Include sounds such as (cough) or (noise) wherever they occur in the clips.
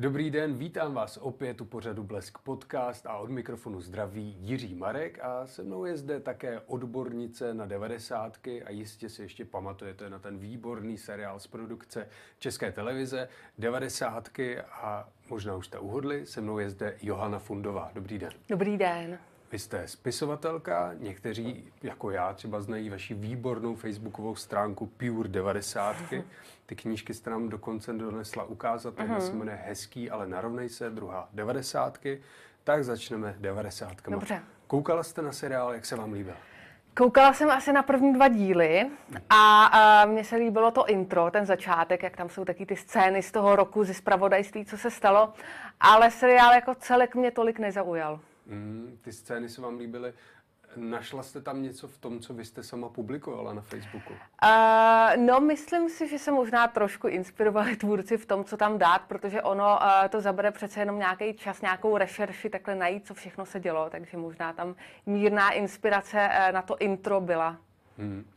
Dobrý den, vítám vás opět u pořadu Blesk Podcast a od mikrofonu zdraví Jiří Marek a se mnou je zde také odbornice na devadesátky a jistě si ještě pamatujete na ten výborný seriál z produkce České televize devadesátky a možná už jste uhodli, se mnou je zde Johana Fundová. Dobrý den. Dobrý den. Vy jste spisovatelka, někteří jako já třeba znají vaši výbornou facebookovou stránku Pure 90. Ty knížky jste nám dokonce donesla ukázat, jedna se jmenuje Hezký, ale narovnej se, druhá 90. Tak začneme 90. Dobře. Koukala jste na seriál, jak se vám líbil? Koukala jsem asi na první dva díly a, a mně se líbilo to intro, ten začátek, jak tam jsou taky ty scény z toho roku, ze spravodajství, co se stalo, ale seriál jako celek mě tolik nezaujal. Mm, ty scény se vám líbily. Našla jste tam něco v tom, co vy jste sama publikovala na Facebooku? Uh, no, myslím si, že se možná trošku inspirovali tvůrci v tom, co tam dát, protože ono uh, to zabere přece jenom nějaký čas, nějakou rešerši, takhle najít, co všechno se dělo, takže možná tam mírná inspirace uh, na to intro byla. Hmm.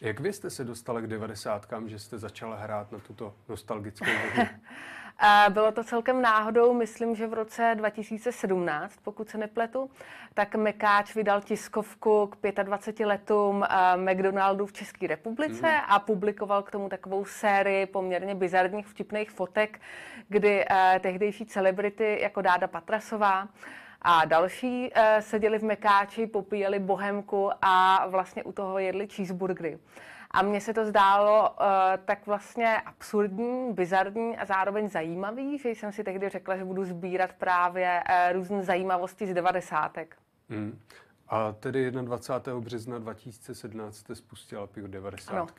Jak vy jste se dostala k devadesátkám, že jste začala hrát na tuto nostalgickou hru? (laughs) Bylo to celkem náhodou, myslím, že v roce 2017, pokud se nepletu, tak Mekáč vydal tiskovku k 25 letům McDonaldu v České republice mm. a publikoval k tomu takovou sérii poměrně bizarních vtipných fotek, kdy tehdejší celebrity jako Dáda Patrasová a další seděli v Mekáči, popíjeli bohemku a vlastně u toho jedli cheeseburgery. A mně se to zdálo uh, tak vlastně absurdní, bizarní a zároveň zajímavý, že jsem si tehdy řekla, že budu sbírat právě uh, různé zajímavosti z devadesátek. Hmm. A tedy 21. března 2017 jste spustila PIO 90.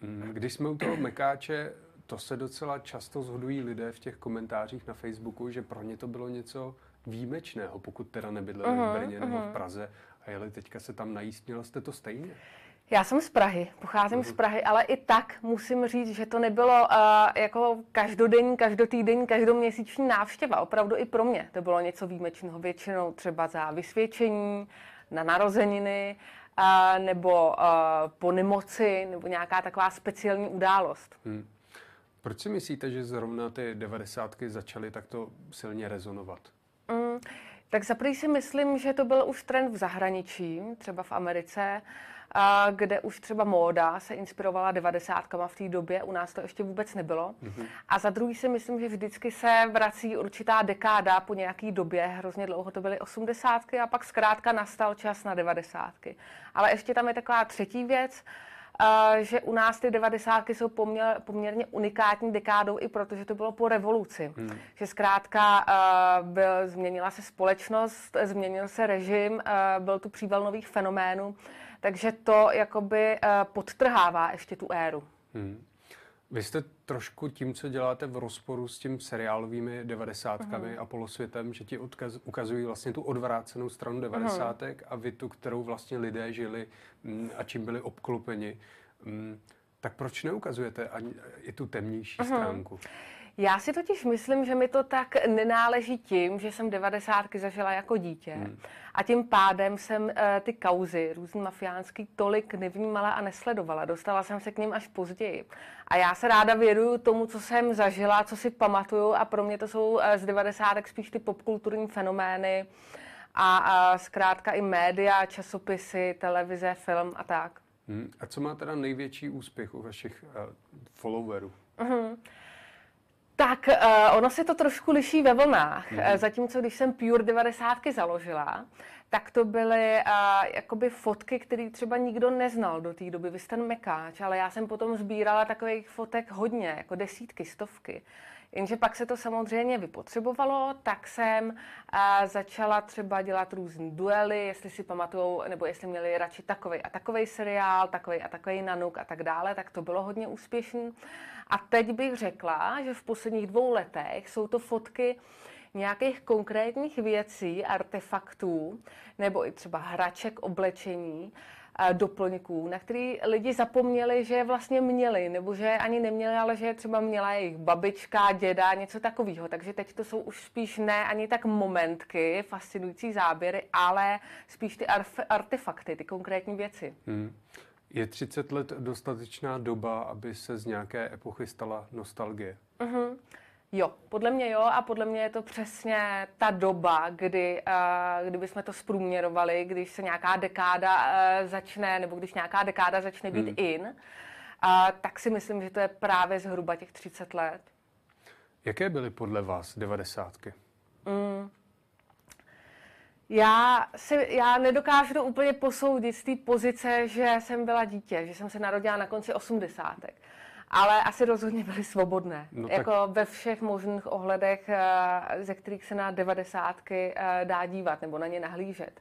Hmm. Když jsme u toho Mekáče, to se docela často zhodují lidé v těch komentářích na Facebooku, že pro ně to bylo něco výjimečného, pokud teda nebydleli uh-huh, v Brně uh-huh. nebo v Praze a jeli teďka se tam najíst. Měla jste to stejně? Já jsem z Prahy, pocházím z mhm. Prahy, ale i tak musím říct, že to nebylo uh, jako každodenní, každotýdenní, každoměsíční návštěva. Opravdu i pro mě to bylo něco výjimečného. Většinou třeba za vysvědčení, na narozeniny, uh, nebo uh, po nemoci, nebo nějaká taková speciální událost. Hmm. Proč si myslíte, že zrovna ty devadesátky začaly takto silně rezonovat? Mm, tak za si myslím, že to byl už trend v zahraničí, třeba v Americe, kde už třeba móda se inspirovala devadesátkama v té době, u nás to ještě vůbec nebylo. Mm-hmm. A za druhý si myslím, že vždycky se vrací určitá dekáda po nějaký době, hrozně dlouho to byly osmdesátky a pak zkrátka nastal čas na devadesátky. Ale ještě tam je taková třetí věc, Uh, že u nás ty devadesátky jsou poměr, poměrně unikátní dekádou i protože to bylo po revoluci. Hmm. Že zkrátka uh, byl, změnila se společnost, změnil se režim, uh, byl tu příval nových fenoménů. Takže to jakoby uh, podtrhává ještě tu éru. Hmm. Vy jste trošku tím, co děláte v rozporu s tím seriálovými devadesátkami uh-huh. a polosvětem, že ti odkaz, ukazují vlastně tu odvrácenou stranu devadesátek uh-huh. a vy tu, kterou vlastně lidé žili m, mm, a čím byli obklopeni. M, mm, tak proč neukazujete ani i tu temnější uh-huh. stránku? Já si totiž myslím, že mi to tak nenáleží tím, že jsem devadesátky zažila jako dítě. Hmm. A tím pádem jsem uh, ty kauzy, různý mafiánský, tolik nevnímala a nesledovala. Dostala jsem se k ním až později. A já se ráda věruju tomu, co jsem zažila, co si pamatuju a pro mě to jsou uh, z devadesátek spíš ty popkulturní fenomény a, a zkrátka i média, časopisy, televize, film a tak. Hmm. A co má teda největší úspěch u vašich uh, followerů? Uh-huh. Tak uh, ono se to trošku liší ve vlnách. Mm. Zatímco když jsem Pure 90 založila, tak to byly uh, jakoby fotky, které třeba nikdo neznal do té doby. Vy jste mekáč, ale já jsem potom sbírala takových fotek hodně, jako desítky, stovky. Jenže pak se to samozřejmě vypotřebovalo, tak jsem uh, začala třeba dělat různé duely, jestli si pamatujou, nebo jestli měli radši takový a takový seriál, takový a takový nanuk a tak dále, tak to bylo hodně úspěšný. A teď bych řekla, že v posledních dvou letech jsou to fotky nějakých konkrétních věcí, artefaktů, nebo i třeba hraček, oblečení, doplňků, na který lidi zapomněli, že je vlastně měli, nebo že je ani neměli, ale že je třeba měla jejich babička, děda, něco takového. Takže teď to jsou už spíš ne ani tak momentky, fascinující záběry, ale spíš ty artefakty, ty konkrétní věci. Hmm. Je 30 let dostatečná doba, aby se z nějaké epochy stala nostalgie? Uh-huh. Jo, podle mě jo a podle mě je to přesně ta doba, kdy, uh, kdybychom to zprůměrovali, když se nějaká dekáda uh, začne, nebo když nějaká dekáda začne být hmm. in, uh, tak si myslím, že to je právě zhruba těch 30 let. Jaké byly podle vás devadesátky? Mm. Já, si, já nedokážu to úplně posoudit z té pozice, že jsem byla dítě, že jsem se narodila na konci osmdesátek. Ale asi rozhodně byly svobodné. No tak... Jako ve všech možných ohledech, eh, ze kterých se na devadesátky eh, dá dívat nebo na ně nahlížet.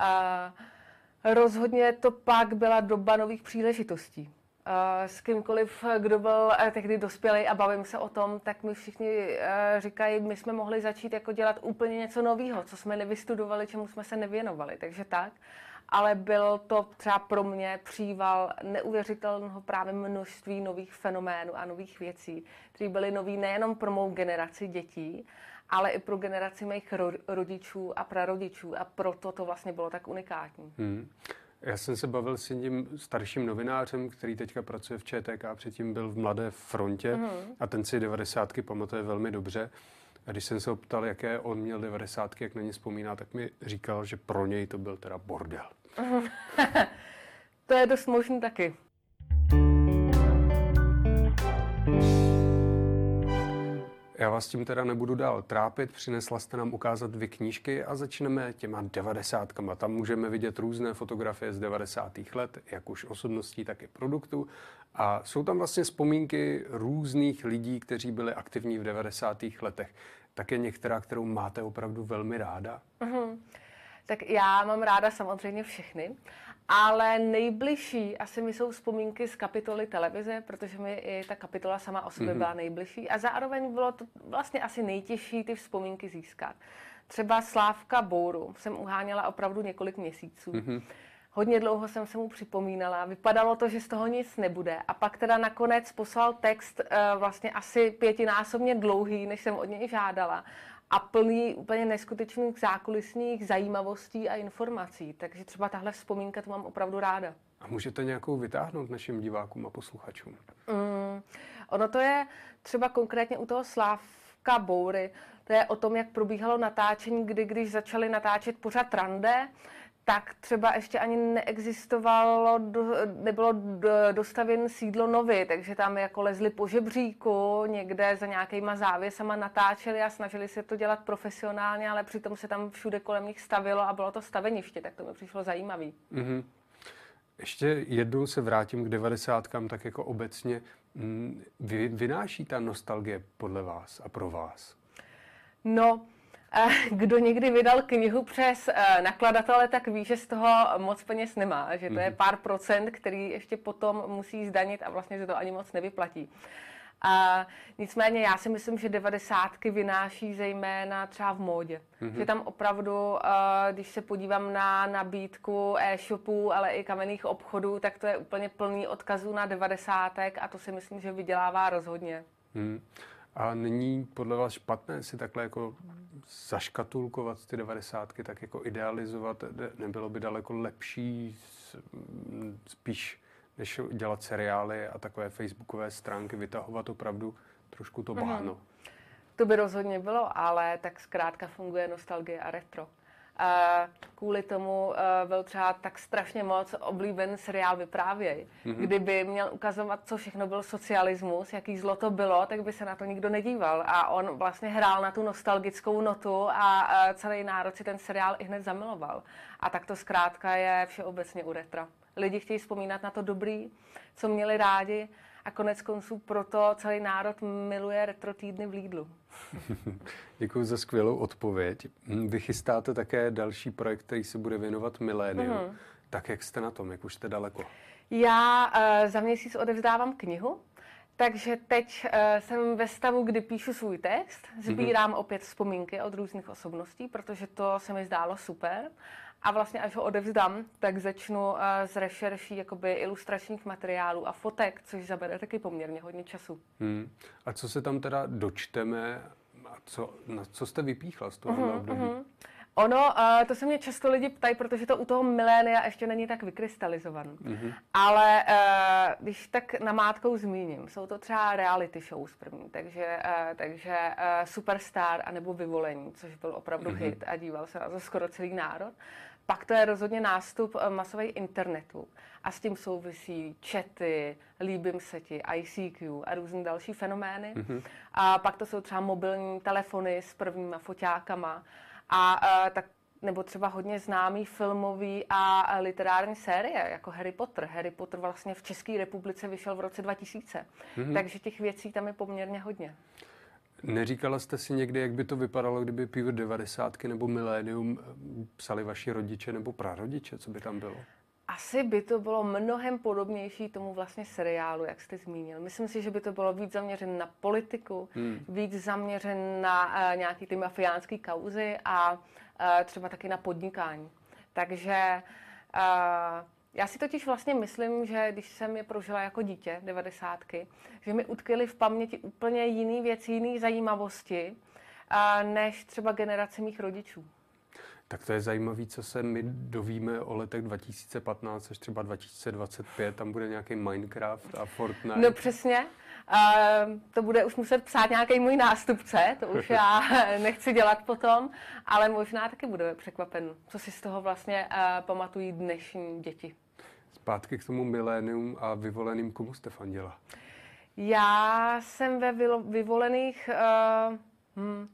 Eh, rozhodně to pak byla doba nových příležitostí s kýmkoliv, kdo byl eh, tehdy dospělý a bavím se o tom, tak mi všichni říkají, my jsme mohli začít jako dělat úplně něco nového, co jsme nevystudovali, čemu jsme se nevěnovali, takže tak. Ale byl to třeba pro mě příval neuvěřitelného právě množství nových fenoménů a nových věcí, které byly nový nejenom pro mou generaci dětí, ale i pro generaci mých rodičů a prarodičů a proto to vlastně bylo tak unikátní. Hmm. Já jsem se bavil s tím starším novinářem, který teďka pracuje v ČTK, předtím byl v Mladé frontě mm. a ten si 90. pamatuje velmi dobře. A když jsem se ho ptal, jaké on měl 90. jak na ně vzpomíná, tak mi říkal, že pro něj to byl teda bordel. (laughs) to je dost možný taky. Já vás tím teda nebudu dál trápit, přinesla jste nám ukázat dvě knížky a začneme těma devadesátkama. Tam můžeme vidět různé fotografie z 90. let, jak už osobností, tak i produktů. A jsou tam vlastně vzpomínky různých lidí, kteří byli aktivní v 90. letech. Také některá, kterou máte opravdu velmi ráda? Uh-huh. Tak já mám ráda samozřejmě všechny, ale nejbližší asi mi jsou vzpomínky z kapitoly televize, protože mi i ta kapitola sama o sobě mm-hmm. byla nejbližší a zároveň bylo to vlastně asi nejtěžší ty vzpomínky získat. Třeba Slávka Bouru jsem uháněla opravdu několik měsíců. Mm-hmm. Hodně dlouho jsem se mu připomínala, vypadalo to, že z toho nic nebude. A pak teda nakonec poslal text uh, vlastně asi pětinásobně dlouhý, než jsem od něj žádala a plný úplně neskutečných zákulisních zajímavostí a informací. Takže třeba tahle vzpomínka to mám opravdu ráda. A můžete nějakou vytáhnout našim divákům a posluchačům? Mm, ono to je třeba konkrétně u toho Slávka Boury, to je o tom, jak probíhalo natáčení, kdy když začali natáčet pořád Rande, tak třeba ještě ani neexistovalo, nebylo dostavěn sídlo novy, takže tam jako lezli po žebříku, někde za nějakýma závěsama natáčeli a snažili se to dělat profesionálně, ale přitom se tam všude kolem nich stavilo a bylo to staveniště, tak to mi přišlo zajímavý. Mm-hmm. Ještě jednou se vrátím k devadesátkám, tak jako obecně. Mm, vy, vynáší ta nostalgie podle vás a pro vás? No, kdo někdy vydal knihu přes eh, nakladatele, tak ví, že z toho moc peněz nemá, že to je mhm. pár procent, který ještě potom musí zdanit a vlastně se to ani moc nevyplatí. A nicméně já si myslím, že devadesátky vynáší zejména třeba v módě. Mm-hmm. Že tam opravdu, eh, když se podívám na nabídku e-shopů, ale i kamenných obchodů, tak to je úplně plný odkazů na devadesátek a to si myslím, že vydělává rozhodně. Mm. A není podle vás špatné si takhle jako zaškatulkovat ty devadesátky, tak jako idealizovat? Nebylo by daleko lepší spíš, než dělat seriály a takové facebookové stránky, vytahovat opravdu trošku to mhm. báno? Mm-hmm. To by rozhodně bylo, ale tak zkrátka funguje nostalgie a retro kvůli tomu eh, byl třeba tak strašně moc oblíben seriál Vyprávěj. Mm-hmm. Kdyby měl ukazovat, co všechno byl socialismus, jaký zlo to bylo, tak by se na to nikdo nedíval. A on vlastně hrál na tu nostalgickou notu a celý národ si ten seriál i hned zamiloval. A tak to zkrátka je všeobecně u retra. Lidi chtějí vzpomínat na to dobrý, co měli rádi a konec konců proto celý národ miluje retro týdny v Lidlu. (laughs) Děkuji za skvělou odpověď. Vy chystáte také další projekt, který se bude věnovat miléniu. Mm-hmm. Tak jak jste na tom, jak už jste daleko? Já uh, za měsíc odevzdávám knihu, takže teď uh, jsem ve stavu, kdy píšu svůj text, sbírám mm-hmm. opět vzpomínky od různých osobností, protože to se mi zdálo super. A vlastně až ho odevzdám, tak začnu uh, s rešerší jakoby ilustračních materiálů a fotek, což zabere taky poměrně hodně času. Hmm. A co se tam teda dočteme a co, na co jste vypíchla z toho uh-huh, období? Uh-huh. Ono, uh, to se mě často lidi ptají, protože to u toho milénia ještě není tak vykrystalizované. Mm-hmm. Ale uh, když tak namátkou zmíním, jsou to třeba reality shows první, takže, uh, takže uh, Superstar anebo Vyvolení, což byl opravdu mm-hmm. hit a díval se na to skoro celý národ. Pak to je rozhodně nástup masových internetu a s tím souvisí chaty, líbím se ti, ICQ a různé další fenomény. Mm-hmm. A pak to jsou třeba mobilní telefony s prvníma foťákama a, a tak nebo třeba hodně známý filmový a literární série, jako Harry Potter. Harry Potter vlastně v České republice vyšel v roce 2000, mm-hmm. takže těch věcí tam je poměrně hodně. Neříkala jste si někdy, jak by to vypadalo, kdyby Pure 90 nebo Millennium psali vaši rodiče nebo prarodiče, co by tam bylo? Asi by to bylo mnohem podobnější tomu vlastně seriálu, jak jste zmínil. Myslím si, že by to bylo víc zaměřen na politiku, hmm. víc zaměřen na uh, nějaký ty mafiánské kauzy a uh, třeba taky na podnikání. Takže uh, já si totiž vlastně myslím, že když jsem je prožila jako dítě, devadesátky, že mi utkvěly v paměti úplně jiný věci, jiný zajímavosti, uh, než třeba generace mých rodičů. Tak to je zajímavé, co se my dovíme o letech 2015 až třeba 2025. Tam bude nějaký Minecraft a Fortnite. No přesně. Uh, to bude už muset psát nějaký můj nástupce, to už já (laughs) nechci dělat potom, ale možná taky bude překvapen, co si z toho vlastně uh, pamatují dnešní děti. Zpátky k tomu milénium a vyvoleným, komu jste fandila? Já jsem ve vyvolených... Uh, hm,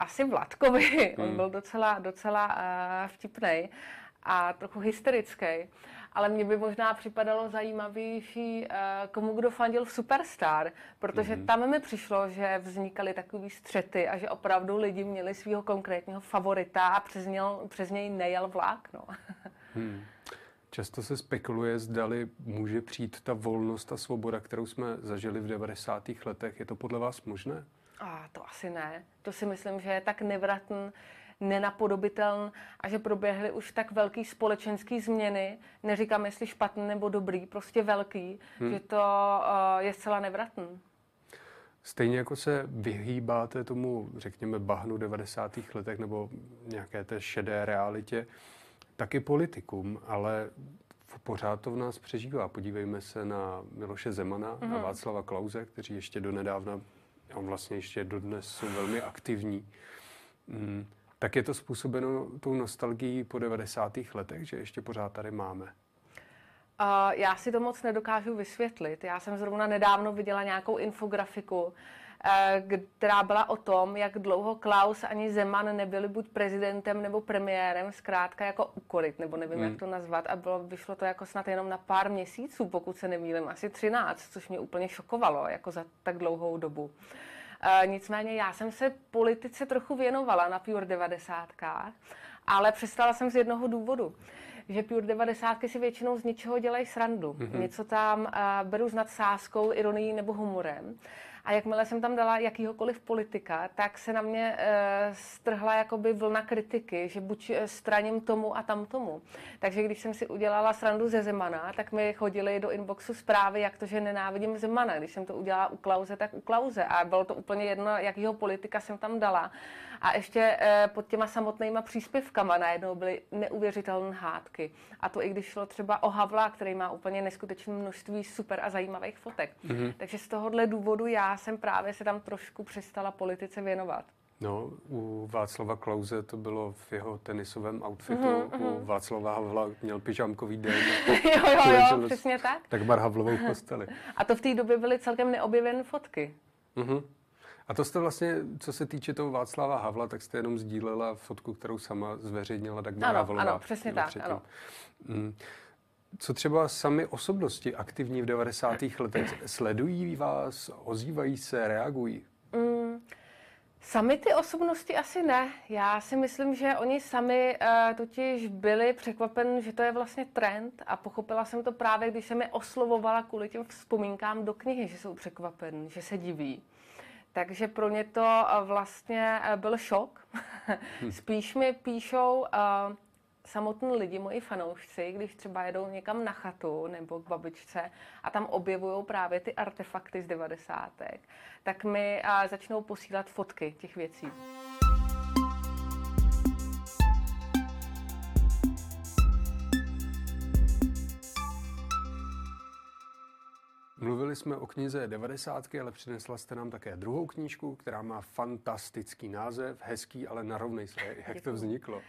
asi Vladkovi. (laughs) Hmm. On byl docela, docela uh, vtipný a trochu hysterický. Ale mně by možná připadalo zajímavější, uh, komu kdo fandil v Superstar, protože hmm. tam mi přišlo, že vznikaly takový střety a že opravdu lidi měli svého konkrétního favorita a přes, něl, přes něj nejel vlak. No. (laughs) hmm. Často se spekuluje, zdali může přijít ta volnost a svoboda, kterou jsme zažili v 90. letech. Je to podle vás možné? A to asi ne. To si myslím, že je tak nevratný, nenapodobitelný a že proběhly už tak velký společenský změny, neříkám jestli špatný nebo dobrý, prostě velký, hmm. že to uh, je zcela nevratný. Stejně jako se vyhýbáte tomu, řekněme, bahnu 90. letech nebo nějaké té šedé realitě, taky politikům, ale pořád to v nás přežívá. Podívejme se na Miloše Zemana, mm-hmm. na mhm. Václava Klauze, kteří ještě donedávna on vlastně ještě dodnes jsou velmi aktivní, mm, tak je to způsobeno tou nostalgií po 90. letech, že ještě pořád tady máme. Uh, já si to moc nedokážu vysvětlit. Já jsem zrovna nedávno viděla nějakou infografiku, která byla o tom, jak dlouho Klaus ani Zeman nebyli buď prezidentem nebo premiérem, zkrátka jako ukorit, nebo nevím, hmm. jak to nazvat. A bylo, vyšlo to jako snad jenom na pár měsíců, pokud se nemýlím, asi 13, což mě úplně šokovalo, jako za tak dlouhou dobu. E, nicméně já jsem se politice trochu věnovala na Pure 90, ale přestala jsem z jednoho důvodu že Pure 90 si většinou z ničeho dělají srandu. Mm-hmm. Něco tam uh, beru s nadsázkou, ironií nebo humorem. A jakmile jsem tam dala jakýhokoliv politika, tak se na mě e, strhla jakoby vlna kritiky, že buď eh, straním tomu a tam tomu. Takže když jsem si udělala srandu ze Zemana, tak mi chodili do inboxu zprávy, jak to, že nenávidím Zemana. Když jsem to udělala u Klauze, tak u Klauze. A bylo to úplně jedno, jakýho politika jsem tam dala. A ještě e, pod těma samotnýma příspěvkama najednou byly neuvěřitelné hádky. A to i když šlo třeba o Havla, který má úplně neskutečné množství super a zajímavých fotek. Mm-hmm. Takže z tohohle důvodu já jsem právě se tam trošku přestala politice věnovat. No, u Václava Klauze to bylo v jeho tenisovém outfitu, mm-hmm. u Václava Havla měl pyžamkový den. (laughs) jo, jo, jo, přesně tak. Tak bar Havlovou posteli. (laughs) A to v té době byly celkem neobjevené fotky. Mm-hmm. A to jste vlastně, co se týče toho Václava Havla, tak jste jenom sdílela fotku, kterou sama zveřejnila Dagmar ano, Havlová. Ano, přesně tak, předtím. ano. Mm. Co třeba sami osobnosti aktivní v 90. letech sledují vás, ozývají se, reagují? Mm, sami ty osobnosti asi ne. Já si myslím, že oni sami uh, totiž byli překvapen, že to je vlastně trend a pochopila jsem to právě, když jsem je oslovovala kvůli těm vzpomínkám do knihy, že jsou překvapen, že se diví. Takže pro ně to uh, vlastně uh, byl šok. (laughs) Spíš mi píšou samotní lidi, moji fanoušci, když třeba jedou někam na chatu nebo k babičce a tam objevují právě ty artefakty z devadesátek, tak mi začnou posílat fotky těch věcí. Mluvili jsme o knize 90. ale přinesla jste nám také druhou knížku, která má fantastický název, hezký, ale narovnej se, jak to vzniklo.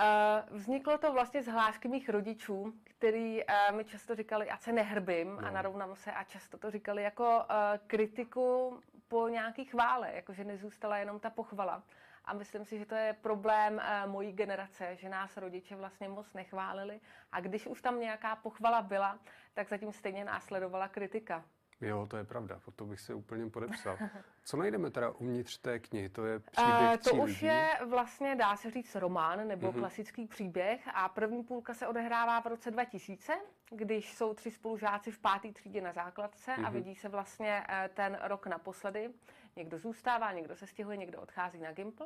Uh, vzniklo to vlastně z hlášky mých rodičů, který uh, mi často říkali, ať se nehrbím no. a narovnám se a často to říkali jako uh, kritiku po nějaký chvále, jakože nezůstala jenom ta pochvala. A myslím si, že to je problém uh, mojí generace, že nás rodiče vlastně moc nechválili. A když už tam nějaká pochvala byla, tak zatím stejně následovala kritika. Jo, to je pravda, po to bych se úplně podepsal. (laughs) Co najdeme teda uvnitř té knihy? To je příběh uh, To už lidí? je vlastně, dá se říct, román nebo uh-huh. klasický příběh a první půlka se odehrává v roce 2000, když jsou tři spolužáci v páté třídě na základce uh-huh. a mhm. vidí se vlastně eh, ten rok naposledy. Někdo zůstává, někdo se stěhuje, někdo odchází na Gimpl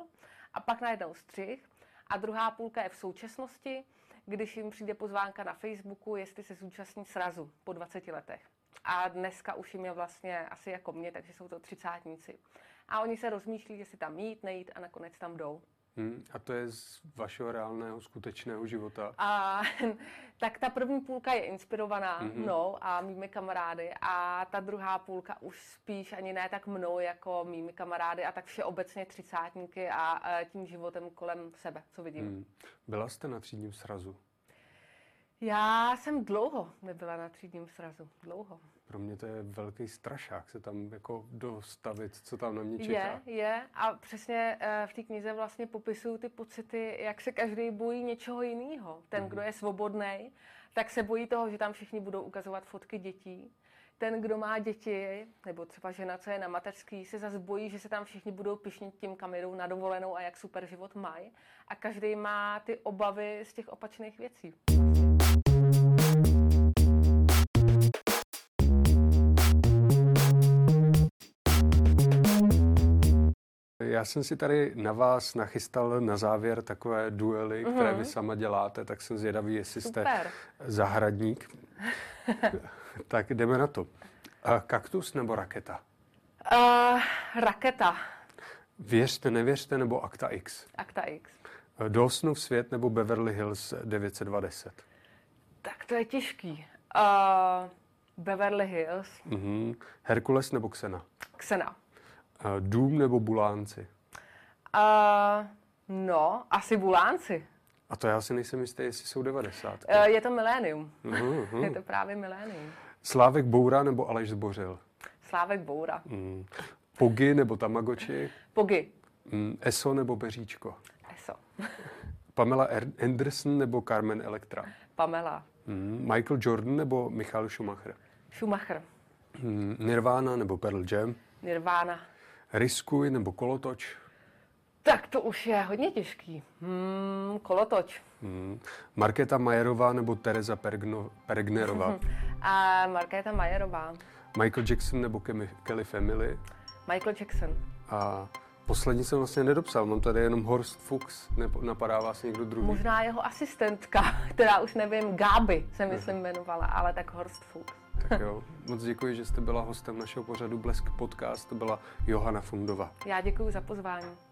a pak najednou střih. A druhá půlka je v současnosti, když jim přijde pozvánka na Facebooku, jestli se zúčastní srazu po 20 letech. A dneska už jim je vlastně asi jako mě, takže jsou to třicátníci. A oni se rozmýšlí, jestli tam jít, nejít a nakonec tam jdou. Hmm, a to je z vašeho reálného, skutečného života? A, (laughs) tak ta první půlka je inspirovaná mm-hmm. mnou a mými kamarády a ta druhá půlka už spíš ani ne tak mnou jako mými kamarády a tak všeobecně třicátníky a, a tím životem kolem sebe, co vidím. Hmm. Byla jste na třídním srazu? Já jsem dlouho nebyla na třídním srazu. Dlouho. Pro mě to je velký strašák se tam jako dostavit, co tam na mě čeká. Je, je. A přesně eh, v té knize vlastně popisují ty pocity, jak se každý bojí něčeho jiného. Ten, mm. kdo je svobodný, tak se bojí toho, že tam všichni budou ukazovat fotky dětí. Ten, kdo má děti, nebo třeba žena, co je na mateřský, se zase bojí, že se tam všichni budou pišnit tím kamerou na dovolenou a jak super život mají. A každý má ty obavy z těch opačných věcí. Já jsem si tady na vás nachystal na závěr takové duely, mm-hmm. které vy sama děláte, tak jsem zvědavý, jestli Super. jste zahradník. (laughs) tak jdeme na to. A kaktus nebo raketa? Uh, raketa. Věřte, nevěřte nebo Akta X? Akta X. Dawsonův svět nebo Beverly Hills 920? Tak to je těžký. Uh, Beverly Hills. Uh-huh. Herkules nebo Xena? Xena. Uh, dům nebo Bulánci? Uh, no, asi Bulánci. A to já si nejsem jistý, jestli jsou 90. Uh, je to milénium. Uh-huh, (laughs) je to právě milénium. Slávek Boura nebo Aleš Zbořil? Slávek Boura. Mm. Pogy nebo Tamagoči? Pogy. Mm. Eso nebo Beříčko? Eso. (laughs) Pamela Anderson nebo Carmen Electra? Pamela. Mm. Michael Jordan nebo Michael Schumacher? Schumacher. Mm. Nirvana nebo Pearl Jam? Nirvana. Riskuj nebo kolotoč? Tak to už je hodně těžký. Hmm, kolotoč. Hmm. Markéta Majerová nebo Teresa Pergno, Pergnerová? (laughs) A Markéta Majerová. Michael Jackson nebo Kelly Family? Michael Jackson. A poslední jsem vlastně nedopsal, mám tady jenom Horst Fuchs, nebo napadá vás někdo druhý? Možná jeho asistentka, (laughs) která už nevím, Gáby se myslím jmenovala, ale tak Horst Fuchs. Tak jo, moc děkuji, že jste byla hostem našeho pořadu Blesk Podcast, to byla Johana Fundova. Já děkuji za pozvání.